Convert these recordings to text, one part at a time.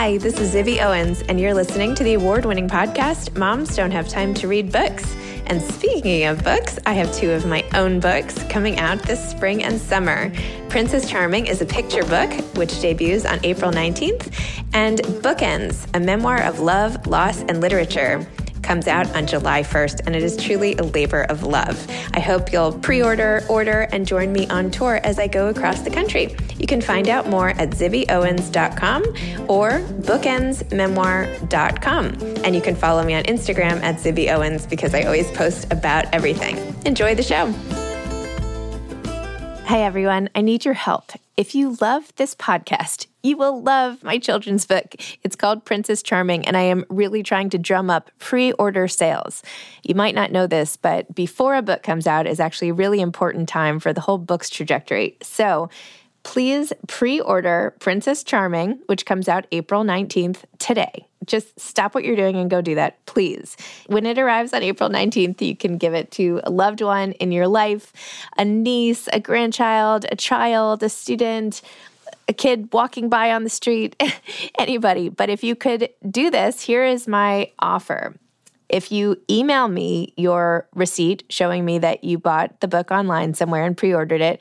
Hi, this is Zibby Owens, and you're listening to the award winning podcast, Moms Don't Have Time to Read Books. And speaking of books, I have two of my own books coming out this spring and summer. Princess Charming is a picture book, which debuts on April 19th, and Bookends, a memoir of love, loss, and literature comes out on July 1st, and it is truly a labor of love. I hope you'll pre order, order, and join me on tour as I go across the country. You can find out more at zibbyowens.com or bookendsmemoir.com. And you can follow me on Instagram at zibbyowens because I always post about everything. Enjoy the show. Hey everyone, I need your help. If you love this podcast, you will love my children's book. It's called Princess Charming, and I am really trying to drum up pre order sales. You might not know this, but before a book comes out is actually a really important time for the whole book's trajectory. So please pre order Princess Charming, which comes out April 19th today. Just stop what you're doing and go do that, please. When it arrives on April 19th, you can give it to a loved one in your life a niece, a grandchild, a child, a student, a kid walking by on the street, anybody. But if you could do this, here is my offer. If you email me your receipt showing me that you bought the book online somewhere and pre ordered it,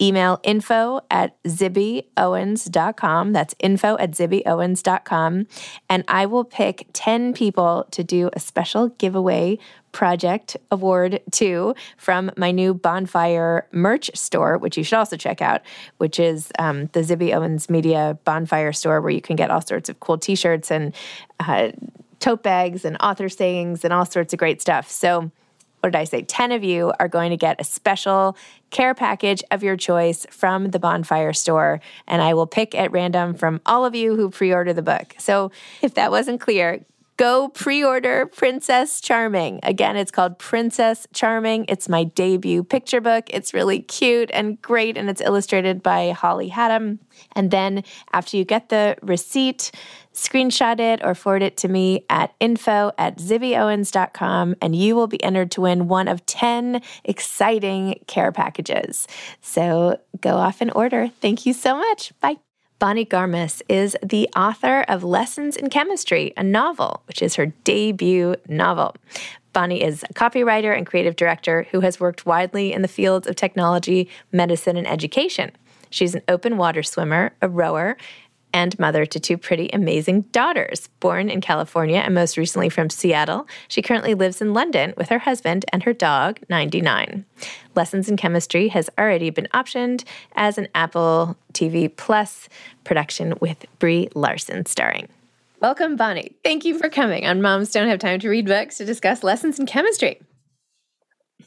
email info at zibbyowens.com. That's info at zibbyowens.com. And I will pick 10 people to do a special giveaway project award to from my new bonfire merch store, which you should also check out, which is um, the Zibby Owens Media Bonfire store, where you can get all sorts of cool t shirts and uh, tote bags and author sayings and all sorts of great stuff. So, what did I say? 10 of you are going to get a special care package of your choice from the Bonfire store. And I will pick at random from all of you who pre order the book. So if that wasn't clear, go pre order Princess Charming. Again, it's called Princess Charming. It's my debut picture book. It's really cute and great, and it's illustrated by Holly Hatam. And then after you get the receipt, screenshot it or forward it to me at info at zibbyowens.com, and you will be entered to win one of 10 exciting care packages. So go off and order. Thank you so much. Bye. Bonnie Garmus is the author of Lessons in Chemistry, a novel, which is her debut novel. Bonnie is a copywriter and creative director who has worked widely in the fields of technology, medicine, and education. She's an open water swimmer, a rower, and mother to two pretty amazing daughters. Born in California and most recently from Seattle, she currently lives in London with her husband and her dog, 99. Lessons in Chemistry has already been optioned as an Apple TV Plus production with Brie Larson starring. Welcome, Bonnie. Thank you for coming on Moms Don't Have Time to Read Books to discuss lessons in chemistry.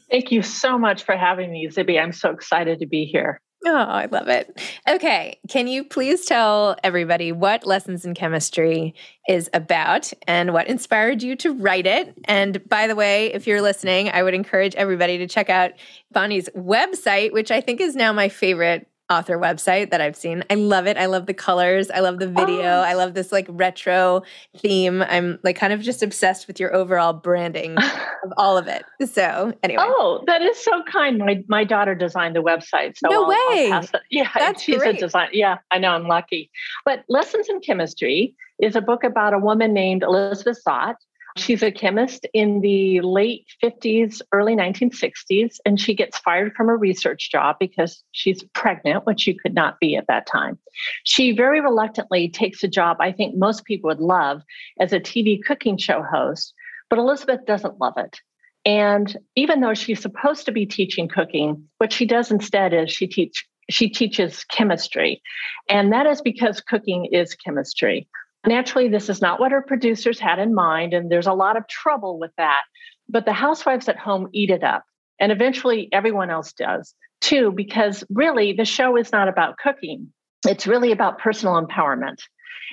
Thank you so much for having me, Zibby. I'm so excited to be here. Oh, I love it. Okay. Can you please tell everybody what Lessons in Chemistry is about and what inspired you to write it? And by the way, if you're listening, I would encourage everybody to check out Bonnie's website, which I think is now my favorite author website that I've seen. I love it. I love the colors. I love the video. Oh. I love this like retro theme. I'm like kind of just obsessed with your overall branding of all of it. So anyway. Oh, that is so kind. My my daughter designed the website. So no I'll, way. I'll yeah, That's she's great. a design. Yeah, I know. I'm lucky. But Lessons in Chemistry is a book about a woman named Elizabeth Zott She's a chemist in the late 50s, early 1960s, and she gets fired from her research job because she's pregnant, which she could not be at that time. She very reluctantly takes a job I think most people would love as a TV cooking show host, but Elizabeth doesn't love it. And even though she's supposed to be teaching cooking, what she does instead is she teach she teaches chemistry. And that is because cooking is chemistry. Naturally, this is not what her producers had in mind, and there's a lot of trouble with that. But the housewives at home eat it up, and eventually everyone else does too, because really the show is not about cooking, it's really about personal empowerment.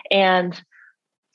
And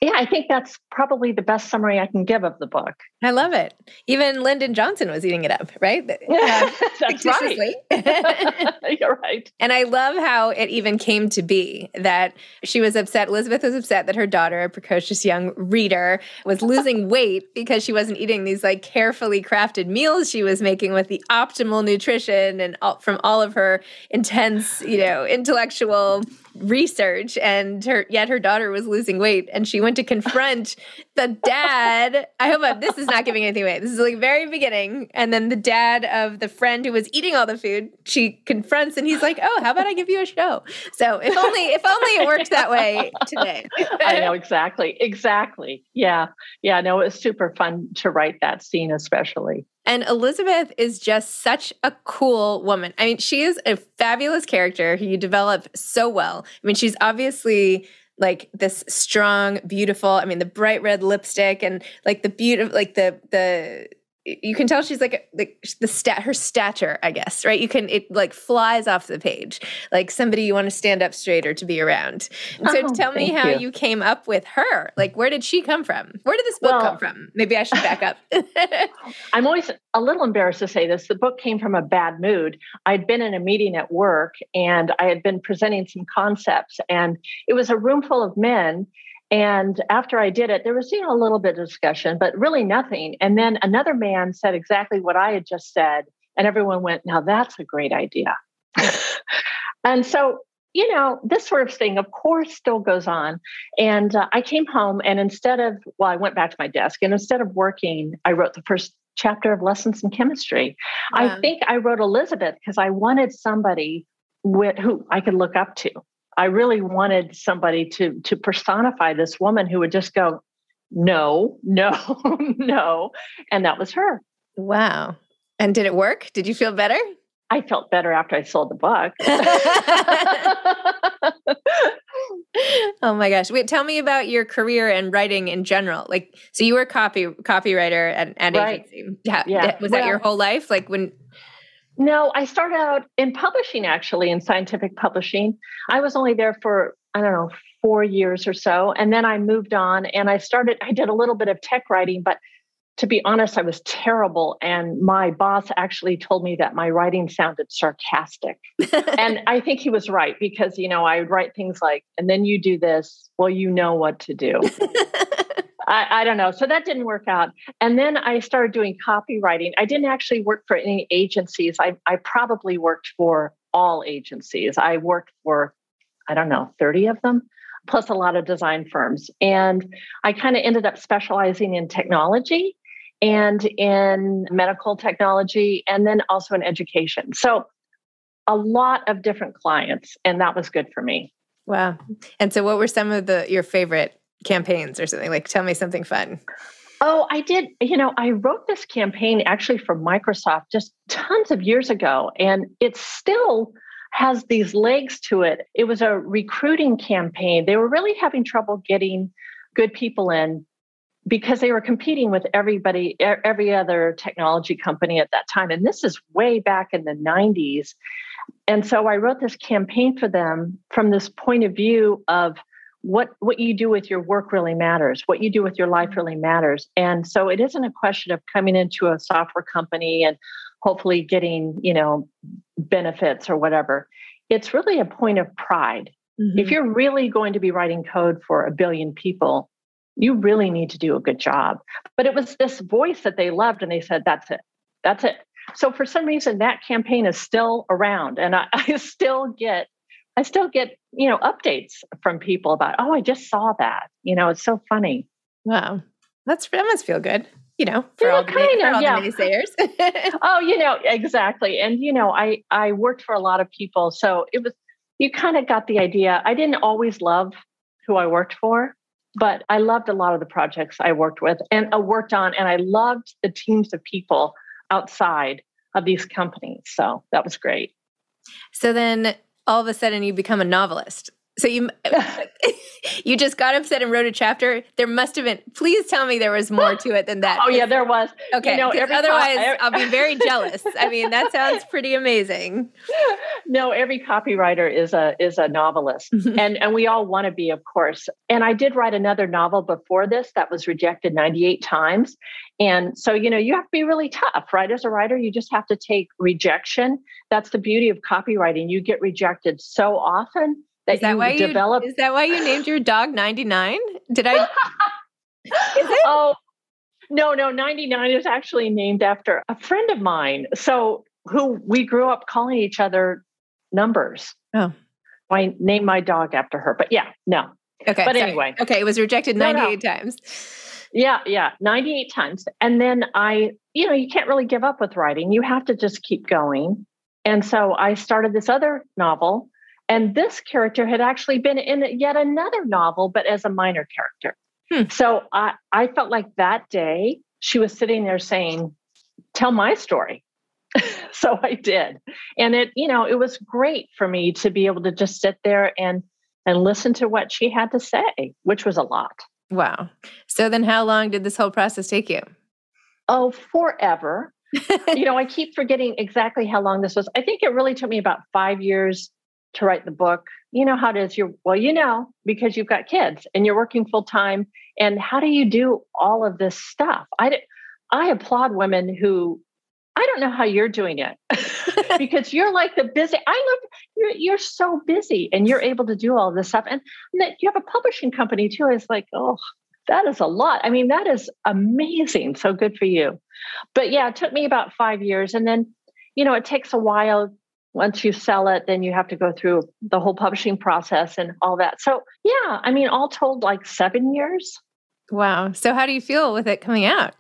yeah, I think that's probably the best summary I can give of the book. I love it. Even Lyndon Johnson was eating it up, right? Yeah, that's right. You're right. And I love how it even came to be that she was upset. Elizabeth was upset that her daughter, a precocious young reader, was losing weight because she wasn't eating these like carefully crafted meals she was making with the optimal nutrition and all, from all of her intense, you know, intellectual research and her yet her daughter was losing weight and she went to confront the dad. I hope I'm, this is not giving anything away. This is like very beginning and then the dad of the friend who was eating all the food she confronts and he's like oh how about i give you a show? So if only if only it worked that way today. I know exactly exactly. Yeah yeah no it was super fun to write that scene especially and Elizabeth is just such a cool woman. I mean, she is a fabulous character who you develop so well. I mean, she's obviously like this strong, beautiful, I mean, the bright red lipstick and like the beautiful, like the, the, you can tell she's like like the stat her stature i guess right? You can it like flies off the page. Like somebody you want to stand up straighter to be around. And so oh, tell me how you. you. came up with her. Like where did she come from? Where did this book well, come from? Maybe i should back up. I'm always a little embarrassed to say this. The book came from a bad mood. I'd been in a meeting at work and i had been presenting some concepts and it was a room full of men and after I did it, there was you know a little bit of discussion, but really nothing. And then another man said exactly what I had just said, and everyone went, "Now that's a great idea." and so you know this sort of thing, of course, still goes on. And uh, I came home, and instead of well, I went back to my desk, and instead of working, I wrote the first chapter of lessons in chemistry. I think I wrote Elizabeth because I wanted somebody with, who I could look up to. I really wanted somebody to to personify this woman who would just go, no, no, no, and that was her. Wow! And did it work? Did you feel better? I felt better after I sold the book. oh my gosh! Wait, tell me about your career and writing in general. Like, so you were copy copywriter at an right. agency. Yeah, yeah. Was well, that your whole life? Like when no, I started out in publishing actually, in scientific publishing. I was only there for, I don't know, four years or so. And then I moved on and I started, I did a little bit of tech writing, but to be honest, I was terrible. And my boss actually told me that my writing sounded sarcastic. and I think he was right because, you know, I would write things like, and then you do this, well, you know what to do. I, I, don't know. So that didn't work out. And then I started doing copywriting. I didn't actually work for any agencies. I, I probably worked for all agencies. I worked for, I don't know, 30 of them, plus a lot of design firms. And I kind of ended up specializing in technology and in medical technology and then also in education. So a lot of different clients, and that was good for me. Wow. And so what were some of the your favorite campaigns or something? Like tell me something fun. Oh, I did. You know, I wrote this campaign actually for Microsoft just tons of years ago, and it still has these legs to it. It was a recruiting campaign. They were really having trouble getting good people in because they were competing with everybody, every other technology company at that time. And this is way back in the 90s. And so I wrote this campaign for them from this point of view of what what you do with your work really matters what you do with your life really matters. And so it isn't a question of coming into a software company and hopefully getting you know benefits or whatever. It's really a point of pride. Mm-hmm. if you're really going to be writing code for a billion people you really need to do a good job. But it was this voice that they loved and they said that's it. That's it. So for some reason that campaign is still around and I, I still get I still get, you know, updates from people about, oh, I just saw that. You know, it's so funny. Wow. That's that must feel good, you know, for yeah, all, the, kind of, all yeah. the naysayers. oh, you know, exactly. And you know, I I worked for a lot of people. So it was you kind of got the idea. I didn't always love who I worked for, but I loved a lot of the projects I worked with and uh, worked on, and I loved the teams of people outside of these companies. So that was great. So then all of a sudden you become a novelist. So you you just got upset and wrote a chapter. There must have been. Please tell me there was more to it than that. oh yeah, there was. Okay, you know, otherwise every, I'll be very jealous. I mean, that sounds pretty amazing. No, every copywriter is a is a novelist, mm-hmm. and and we all want to be, of course. And I did write another novel before this that was rejected ninety eight times, and so you know you have to be really tough, right? As a writer, you just have to take rejection. That's the beauty of copywriting. You get rejected so often that, is that why develop. You, is that why you named your dog 99? Did I? oh, no, no, 99 is actually named after a friend of mine. So, who we grew up calling each other numbers. Oh. I named my dog after her. But yeah, no. Okay. But sorry. anyway. Okay. It was rejected 98 no, no. times. Yeah. Yeah. 98 times. And then I, you know, you can't really give up with writing. You have to just keep going. And so I started this other novel and this character had actually been in yet another novel, but as a minor character. Hmm. So I, I felt like that day she was sitting there saying, Tell my story. so I did. And it, you know, it was great for me to be able to just sit there and and listen to what she had to say, which was a lot. Wow. So then how long did this whole process take you? Oh, forever. you know, I keep forgetting exactly how long this was. I think it really took me about five years to write the book. You know how it is. You're well, you know, because you've got kids and you're working full time. And how do you do all of this stuff? I I applaud women who I don't know how you're doing it because you're like the busy. I love you're you're so busy and you're able to do all this stuff. And that you have a publishing company too. It's like, oh, that is a lot. I mean, that is amazing. So good for you. But yeah, it took me about five years. And then, you know, it takes a while once you sell it, then you have to go through the whole publishing process and all that. So, yeah, I mean, all told, like seven years. Wow. So, how do you feel with it coming out?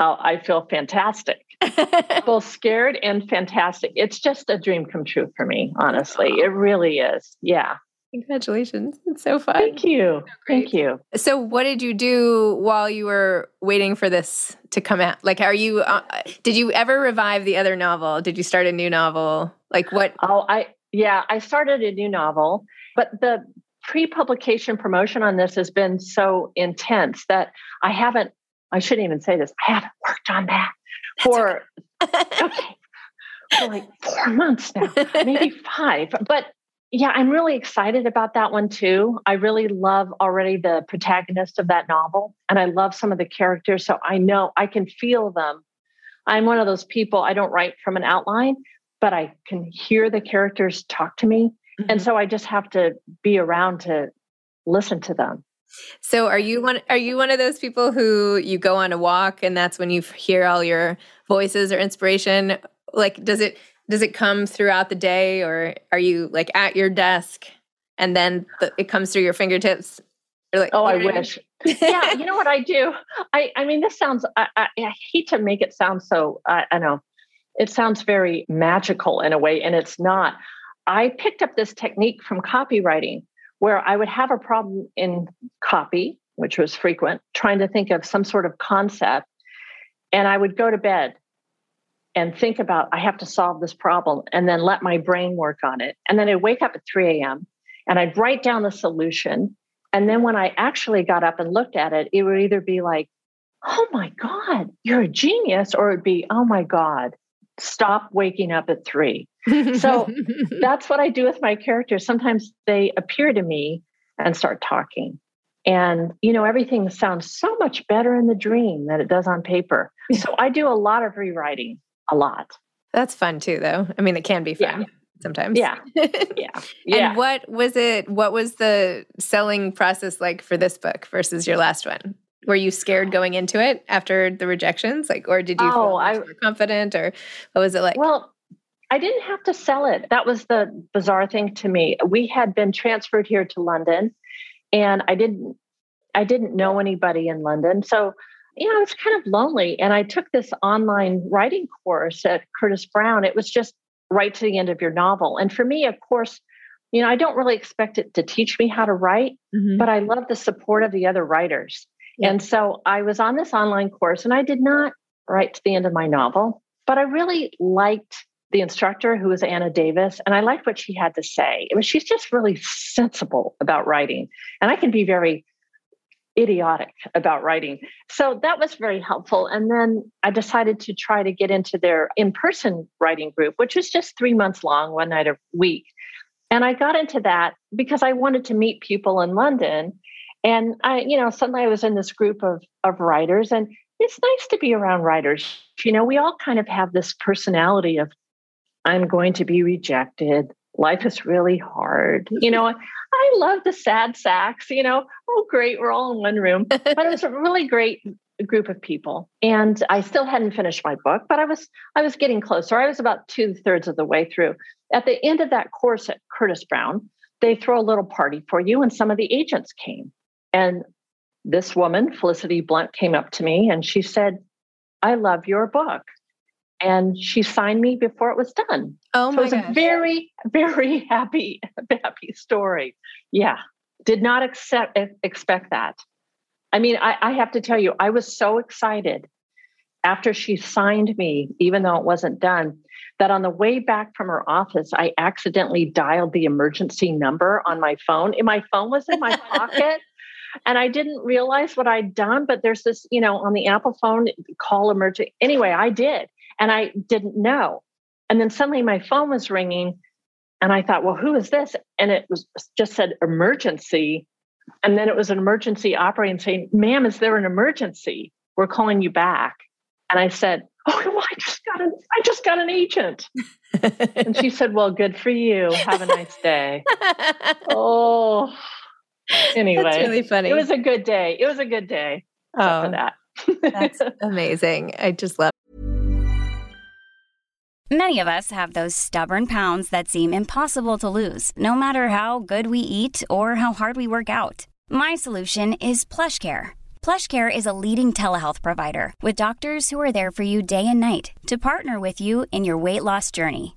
Oh, I feel fantastic. Both scared and fantastic. It's just a dream come true for me, honestly. It really is. Yeah. Congratulations. It's so fun. Thank you. So Thank you. So, what did you do while you were waiting for this to come out? Like, are you, uh, did you ever revive the other novel? Did you start a new novel? Like, what? Oh, I, yeah, I started a new novel, but the pre publication promotion on this has been so intense that I haven't, I shouldn't even say this, I haven't worked on that for, okay. okay, for like four months now, maybe five. But yeah, I'm really excited about that one too. I really love already the protagonist of that novel, and I love some of the characters. So I know I can feel them. I'm one of those people, I don't write from an outline, but I can hear the characters talk to me. Mm-hmm. And so I just have to be around to listen to them. So are you one are you one of those people who you go on a walk and that's when you hear all your voices or inspiration? Like does it does it come throughout the day or are you like at your desk and then the, it comes through your fingertips like oh i wish yeah you know what i do i i mean this sounds i, I, I hate to make it sound so I, I know it sounds very magical in a way and it's not i picked up this technique from copywriting where I would have a problem in copy, which was frequent, trying to think of some sort of concept. And I would go to bed and think about, I have to solve this problem, and then let my brain work on it. And then I'd wake up at 3 a.m. and I'd write down the solution. And then when I actually got up and looked at it, it would either be like, oh my God, you're a genius, or it'd be, oh my God, stop waking up at three. So that's what I do with my characters. Sometimes they appear to me and start talking. And, you know, everything sounds so much better in the dream than it does on paper. So I do a lot of rewriting, a lot. That's fun too, though. I mean, it can be fun. Yeah. Sometimes. Yeah. Yeah. Yeah. And what was it? What was the selling process like for this book versus your last one? Were you scared going into it after the rejections? Like, or did you feel Oh, I- more confident or what was it like? Well, I didn't have to sell it. That was the bizarre thing to me. We had been transferred here to London and I didn't I didn't know anybody in London. So, you know, I was kind of lonely and I took this online writing course at Curtis Brown. It was just right to the end of your novel. And for me, of course, you know, I don't really expect it to teach me how to write, Mhm. but I love the support of the other writers. And so I was on this online course and I did not write to the end of my novel, but I really liked the instructor who was Anna Davis and I liked what she had to say. It was she's just really sensible about writing. And I can be very idiotic about writing. So that was very helpful. And then I decided to try to get into their in person writing group, which was just three months long, one night a week. And I got into that because I wanted to meet people in London. And I, you know, suddenly I was in this group of, of writers, and it's nice to be around writers. You know, we all kind of have this personality of, I'm going to be rejected. Life is really hard. You know, I love the sad sacks, you know, oh, great, we're all in one room. But it was a really great group of people. And I still hadn't finished my book, but I was I was getting closer. I was about two thirds of the way through. At the end of that course at Curtis Brown, they throw a little party for you, and some of the agents came. And this woman, Felicity Blunt, came up to me and she said, I love your book. And she signed me before it was done. oh So my it was a very, very happy, happy story. Yeah. Did not accept expect that. I mean, I, I have to tell you, I was so excited after she signed me, even though it wasn't done, that on the way back from her office, I accidentally dialed the emergency number on my phone. And my phone was in my pocket. And I didn't realize what I'd done, but there's this, you know, on the Apple phone, call emergency. Anyway, I did. And I didn't know. And then suddenly my phone was ringing. And I thought, well, who is this? And it was just said emergency. And then it was an emergency operating saying, ma'am, is there an emergency? We're calling you back. And I said, Oh, well, I just got an I just got an agent. And she said, Well, good for you. Have a nice day. Oh anyway. That's really funny. It was a good day. It was a good day oh, for that. that's amazing. I just love Many of us have those stubborn pounds that seem impossible to lose, no matter how good we eat or how hard we work out. My solution is PlushCare. PlushCare is a leading telehealth provider with doctors who are there for you day and night to partner with you in your weight loss journey.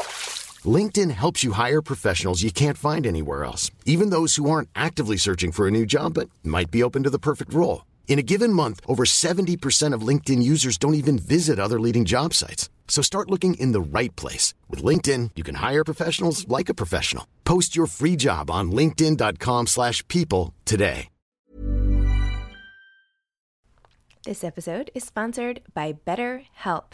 LinkedIn helps you hire professionals you can't find anywhere else, even those who aren't actively searching for a new job but might be open to the perfect role. In a given month, over 70% of LinkedIn users don't even visit other leading job sites. So start looking in the right place. With LinkedIn, you can hire professionals like a professional. Post your free job on linkedin.com slash people today. This episode is sponsored by BetterHelp.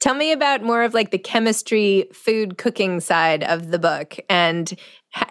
Tell me about more of like the chemistry, food cooking side of the book and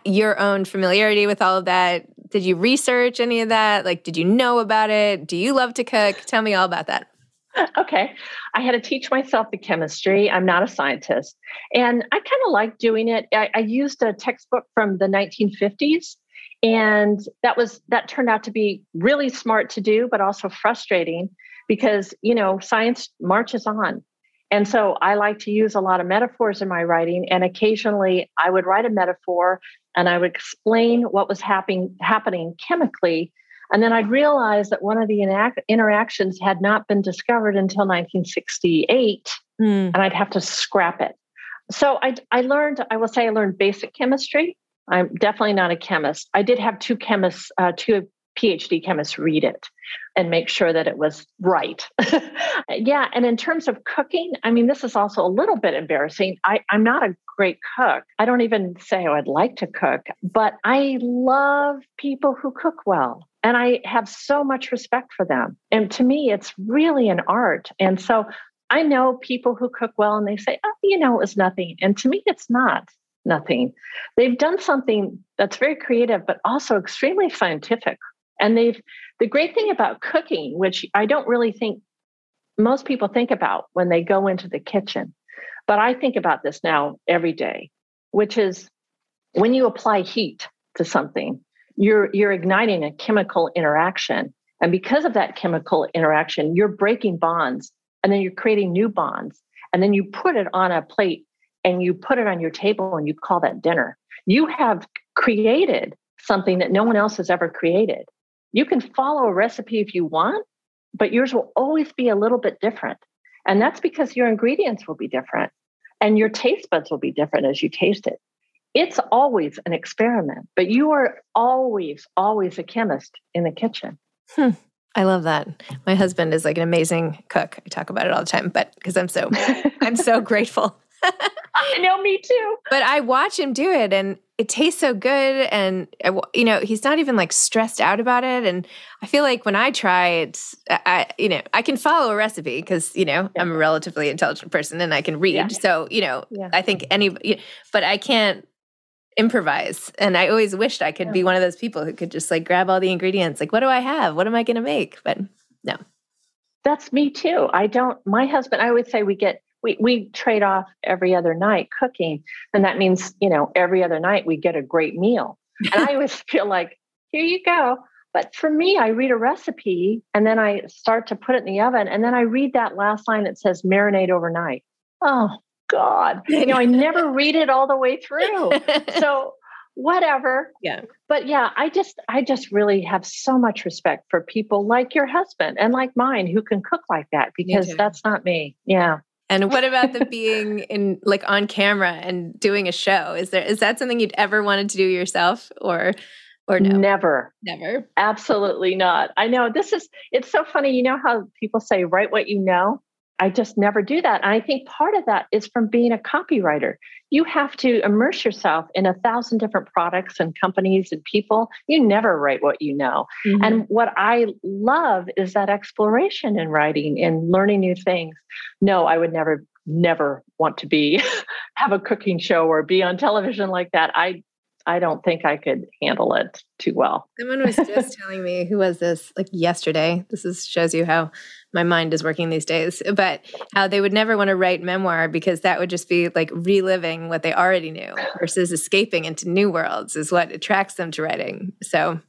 your own familiarity with all of that. Did you research any of that? Like, did you know about it? Do you love to cook? Tell me all about that. Okay. I had to teach myself the chemistry. I'm not a scientist. And I kind of like doing it. I, I, used a textbook from the 1950s. And that was that turned out to be really smart to do, but also frustrating because, you know, science marches on. And so I like to use a lot of metaphors in my writing. And occasionally I would write a metaphor and I would explain what was happening happening chemically and then I'd realize that one of the interactions had not been discovered until 1968, mm. and I'd have to scrap it. So I, I learned, I will say, I learned basic chemistry. I'm definitely not a chemist. I did have two chemists, uh, two PhD chemists read it and make sure that it was right. yeah. And in terms of cooking, I mean, this is also a little bit embarrassing. I, I'm not a great cook. I don't even say oh, I would like to cook, but I love people who cook well. And I have so much respect for them. And to me, it's really an art. And so I know people who cook well and they say, oh, you know, it was nothing. And to me, it's not nothing. They've done something that's very creative, but also extremely scientific. And they've, the great thing about cooking, which I don't really think most people think about when they go into the kitchen, but I think about this now every day, which is when you apply heat to something, you're you're igniting a chemical interaction. And because of that chemical interaction you're breaking bonds and then you're creating new bonds. And then you put it on a plate and you put it on your table and you call that dinner. You have created something that no one else has ever created you can follow a recipe if you want but yours will always be a little bit different and that's because your ingredients will be different and your taste buds will be different as you taste it it's always an experiment, but you are always, always a chemist in the kitchen. Hmm. I love that. My husband is like an amazing cook. I talk about it all the time, but because I'm so, I'm so grateful. I know, me too. But I watch him do it, and it tastes so good. And uh, you know, he's not even like stressed out about it. And I feel like when I try, it's I, you know, I can follow a recipe because you know yeah. I'm a relatively intelligent person and I can read. Yeah. So you know, yeah. I think any, but I can't improvise. And I always wished I could be one of those people who could just like grab all the ingredients. Like, what do I have? What am I going to make? But no. That's me too. I don't, my husband, I would say we get, we, we trade off every other night cooking. And that means, you know, every other night we get a great meal. And I always feel like, here you go. But for me, I read a recipe and then I start to put it in the oven. And then I read that last line that says marinate overnight. Oh, God. You know, I never read it all the way through. So whatever. Yeah. But yeah, I just I just really have so much respect for people like your husband and like mine who can cook like that because that's not me. Yeah. And what about the being in like on camera and doing a show? Is there is that something you'd ever wanted to do yourself or or no? Never. Never. Absolutely not. I know this is it's so funny. You know how people say write what you know? I just never do that. And I think part of that is from being a copywriter. You have to immerse yourself in a thousand different products and companies and people. You never write what you know. Mm-hmm. And what I love is that exploration in writing and learning new things. No, I would never, never want to be have a cooking show or be on television like that. I I don't think I could handle it too well. Someone was just telling me who was this like yesterday. This is shows you how my mind is working these days. But how they would never want to write memoir because that would just be like reliving what they already knew versus escaping into new worlds is what attracts them to writing. So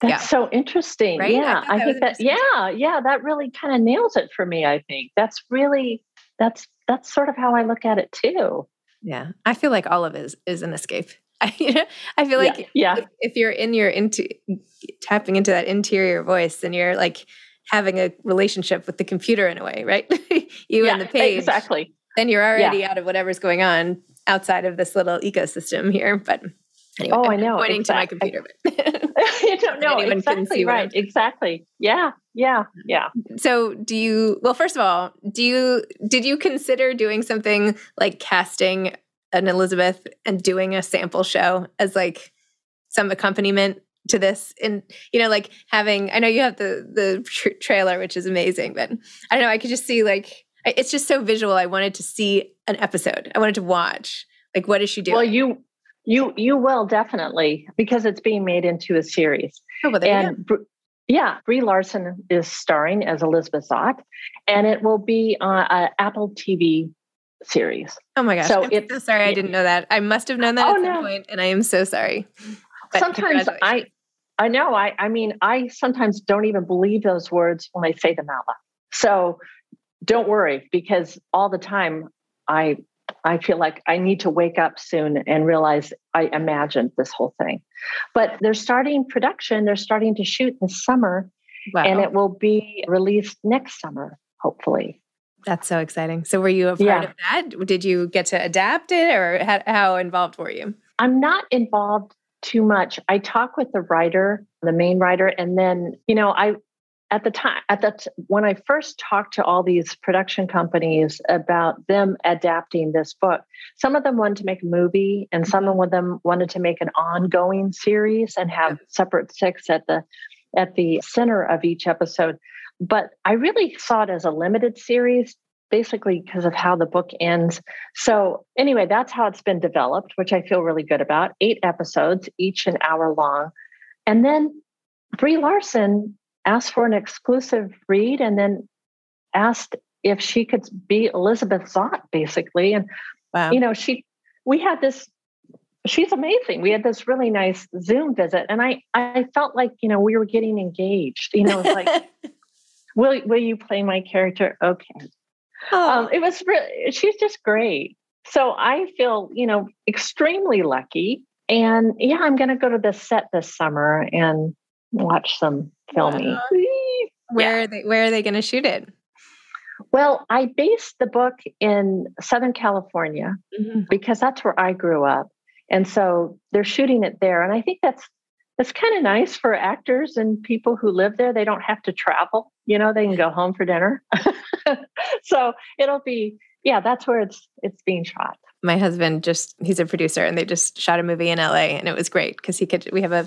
that's yeah. so interesting. Right? Yeah, I, I, think that. Yeah, yeah, that really kind of nails it for me. I think that's really that's that's sort of how I look at it too. Yeah, I feel like all of it is, is an escape. I, you know, I feel like yeah, yeah. If, if, you're in your into tapping into that interior voice, and you're like having a relationship with the computer in a way, right? you yeah, and the page, exactly. Then you're already out of whatever's going on outside of this little ecosystem here. But anyway, oh, I'm I know. Pointing exactly. to my computer, but you don't know exactly right. Exactly. Yeah. Yeah. Yeah. So, do you? Well, first of all, do you did you consider doing something like casting an Elizabeth and doing a sample show as like some accompaniment to this. And you know like having i know you have the the tr- trailer which is amazing but i don't know i could just see like it's just so visual. I wanted to see an episode. I wanted to watch. Like what is she doing? well you you you will definitely because it's being made into a series. Oh, well, and Br- yeah brie larson is starring as elizabeth zott and it will be on uh, apple tv series oh my gosh so i'm so sorry i didn't know that i must have known that oh, at some no. point and i am so sorry but sometimes I, I know. I, I mean, I sometimes don't even believe those words when I say them out loud. So don't worry, because all the time I, I feel like I need to wake up soon and realize I imagined this whole thing. But they're starting production. They're starting to shoot this summer, wow. and it will be released next summer, hopefully. That's so exciting. So, were you a part yeah. of that? Did you get to adapt it, or how, how involved were you? I'm not involved too much. I talk with the writer, the main writer, and then, you know, I, at the time, at that, when I first talked to all these production companies about them adapting this book, some of them wanted to make a movie and some mm-hmm. of them wanted to make an ongoing series and have separate six at the, at the center of each episode. But I really saw it as a limited series basically because of how the book ends. So, anyway, that's how it's been developed, which I feel really good about. Eight episodes, each an hour long. And then Brie Larson asked for an exclusive read and then asked if she could be Elizabeth Zott, basically. And, wow. you know, she, we had this, she's amazing. We had this really nice Zoom visit. And I, I felt like, you know, we were getting engaged. You know, it's like, will, will you play my character? Okay. Oh. Um, it was really, she's just great. So I feel, you know, extremely lucky. And yeah, I'm going to go to the set this summer and watch some filming. Wow. Where yeah. are they, where are they going to shoot it? Well, I based the book in Southern California mm-hmm. because that's where I grew up. And so they're shooting it there. And I think that's it's kind of nice for actors and people who live there. They don't have to travel, you know, they can go home for dinner. so it'll be, yeah, that's where it's it's being shot. My husband just he's a producer and they just shot a movie in LA and it was great because he could we have a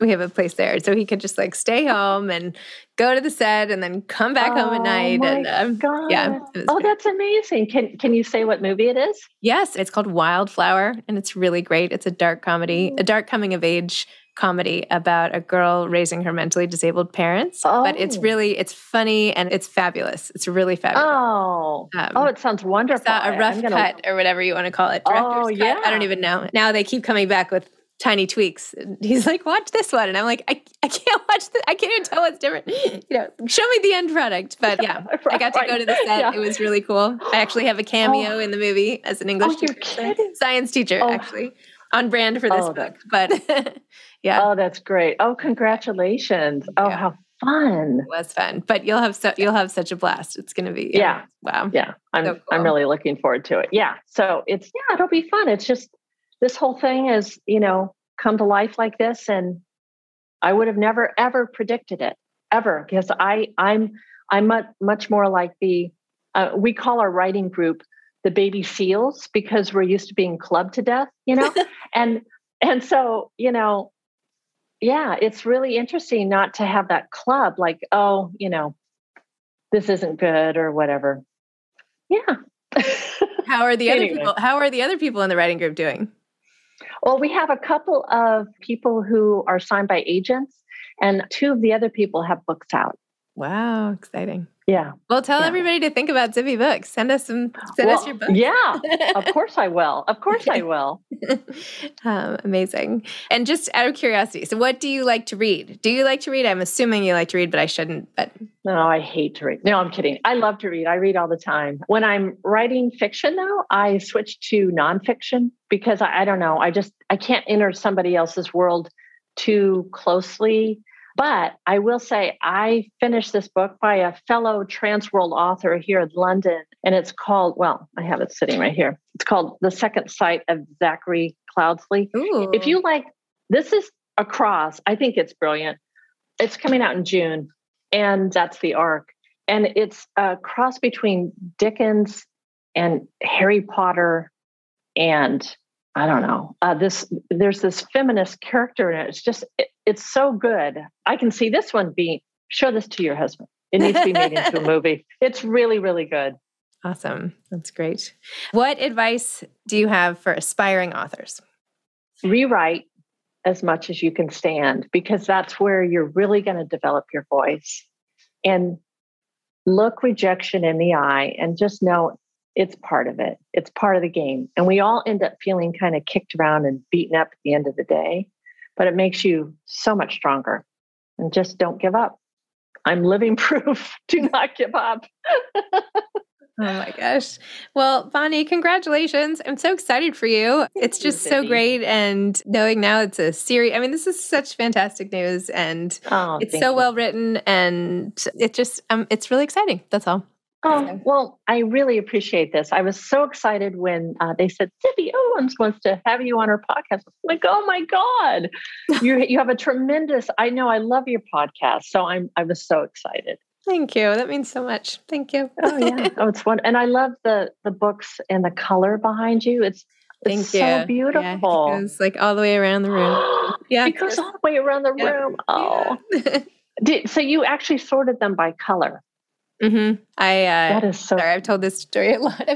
we have a place there so he could just like stay home and go to the set and then come back oh, home at oh night and um, God. yeah oh great. that's amazing can can you say what movie it is yes it's called wildflower and it's really great it's a dark comedy a dark coming of age comedy about a girl raising her mentally disabled parents. Oh. But it's oh. really it's funny and it's fabulous. It's really fabulous. Oh, um, oh, it sounds wonderful. A rough gonna... cut or whatever you want to call it. Director's oh, yeah. Cut. I don't even know. Now they keep coming back with tiny tweaks. He's like, watch this one. And I'm like, I, I can't watch this. I can't even tell what's different. You know, show me the end product. But yeah, right, I got to go to the set. Yeah. It was really cool. I actually have a cameo oh. in the movie as an English oh, teacher, science teacher, oh. actually on brand for this oh, book. But yeah. Oh, that's great. Oh, congratulations. Oh, yeah. how fun. It was fun. But you'll have so you'll have such a blast. It's gonna be yeah. Wow. Yeah. I'm so cool. I'm really looking forward to it. Yeah. So it's yeah, it'll be fun. It's just this whole thing is, you know, come to life like this. And I would have never ever predicted it. Ever. Because I I'm I'm much much more like the uh, we call our writing group the baby seals because we're used to being clubbed to death, you know? and and so, you know, yeah, it's really interesting not to have that club like, oh, you know, this isn't good or whatever. Yeah. how are the other people how are the other people in the writing group doing? Well, we have a couple of people who are signed by agents, and two of the other people have books out. Wow, exciting. Yeah. Well, tell Yeah. everybody to think about Zibby Books. Send us some, send us your books. Yeah, of course I will. Of course I will. um, amazing. And just out of curiosity, so what do you like to read? Do you like to read? I'm assuming you like to read, but I shouldn't. But No, I hate to read. No, I'm kidding. I love to read. I read all the time. When I'm writing fiction, though, I switch to nonfiction because I, I don't know. I just I can't enter somebody else's world too closely. But I will say I finished this book by a fellow Transworld author here in London, and it's called. Well, I have it sitting right here. It's called "The Second Sight of Zachary Cloudesley." ooh, If you like, this is across. I think it's brilliant. It's coming out in June, and that's the arc. And it's a cross between Dickens and Harry Potter, and I don't know. Uh, this there's this feminist character in it. It's just it, it's so good. I can see this one being. Show this to your husband. It needs to be made into a movie. It's really really good. awesome. That's great. What advice do you have for aspiring authors? rewrite as much as you can stand because that's where you're really going to develop your voice and look rejection in the eye and just know it's part of it it's part of the game and we all end up feeling kind of kicked around and beaten up at the end of the day but it makes you so much stronger and just don't give up i'm living proof do not give up Oh my gosh. Well, Bonnie, congratulations. I'm so excited for you. It's just so great. And knowing now it's a series, I mean, this is such fantastic news and oh it's so you. well written and it just, um, it's really exciting. That's all. Oh, well, I really appreciate this. I was so excited when uh, they said Zibby Owens wants to have you on her podcast. I'm like, oh my God. you you have a tremendous, I know I love your podcast. So I'm I was so excited. Thank you. That means so much. Thank you. Oh yeah. oh, it's one and I love the the books and the color behind you. It's Thank it's you. so Yeah, beautiful. it goes like all the way around the room. Yeah. it goes all the way around the Yeah. room. Oh. Yeah. Did, so you actually sorted them by color. Hmm I, uh, That is so Sorry, I've told this story a lot,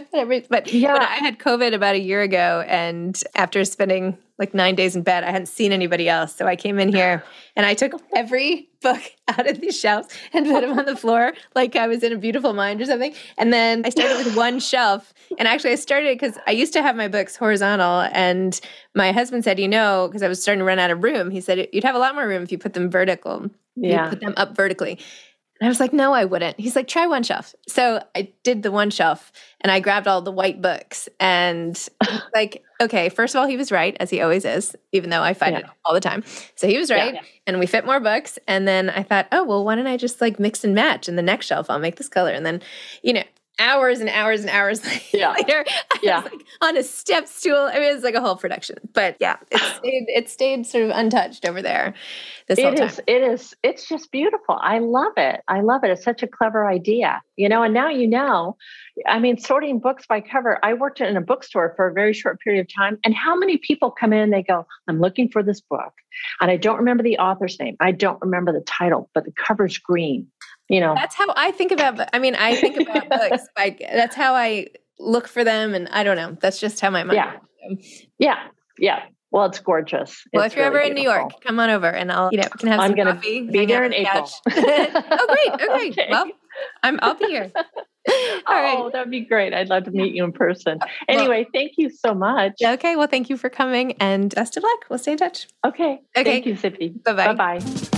but Yeah. when I had COVID about a year ago, and after spending like nine days in bed, I hadn't seen anybody else. So I came in here and I took every book out of these shelves and put them on the floor like I was in a beautiful mind or something. And then I started with one shelf. And actually, I started because I used to have my books horizontal. And my husband said, you know, because I was starting to run out of room, he said, you'd have a lot more room if you put them vertical. You Yeah. put them up vertically. And I was like, no, I wouldn't. He's like, try one shelf. So I did the one shelf and I grabbed all the white books. And like, okay, first of all, he was right, as he always is, even though I fight it all the time. So he was Yeah. right. And we fit more books. And then I thought, oh, well, why don't I just like mix and match? In the next shelf, I'll make this color. And then, you know, hours and hours and hours Yeah. later, I Yeah. was like on a step stool. I mean, it was like a whole production. But yeah, it stayed, it stayed sort of untouched over there this It is, it is, it's just beautiful. I love it. I love it. It's such a clever idea, you know, and now you know, I mean, sorting books by cover. I worked in a bookstore for a very short period of time. And how many people come in and they go, I'm looking for this book. And I don't remember the author's name. I don't remember the title, but the cover's green. You know, That's how I think about. I mean, I think about books. Like that's how I look for them, and I don't know. That's just how my mind. Yeah. yeah, yeah. Well, it's gorgeous. Well, It's if you're really ever in New. York, come on over, and I'll you know can have I'm some gonna coffee. be there in the couch. oh, great. Okay. Okay. Well, I'm. I'll be here. All right. Oh, that'd be great. I'd love to meet you in person. Uh, anyway, thank you so much. Okay. Well, thank you for coming, and best of luck. We'll stay in touch. Okay. Okay. Thank you, Zibby. Bye-bye. Bye bye.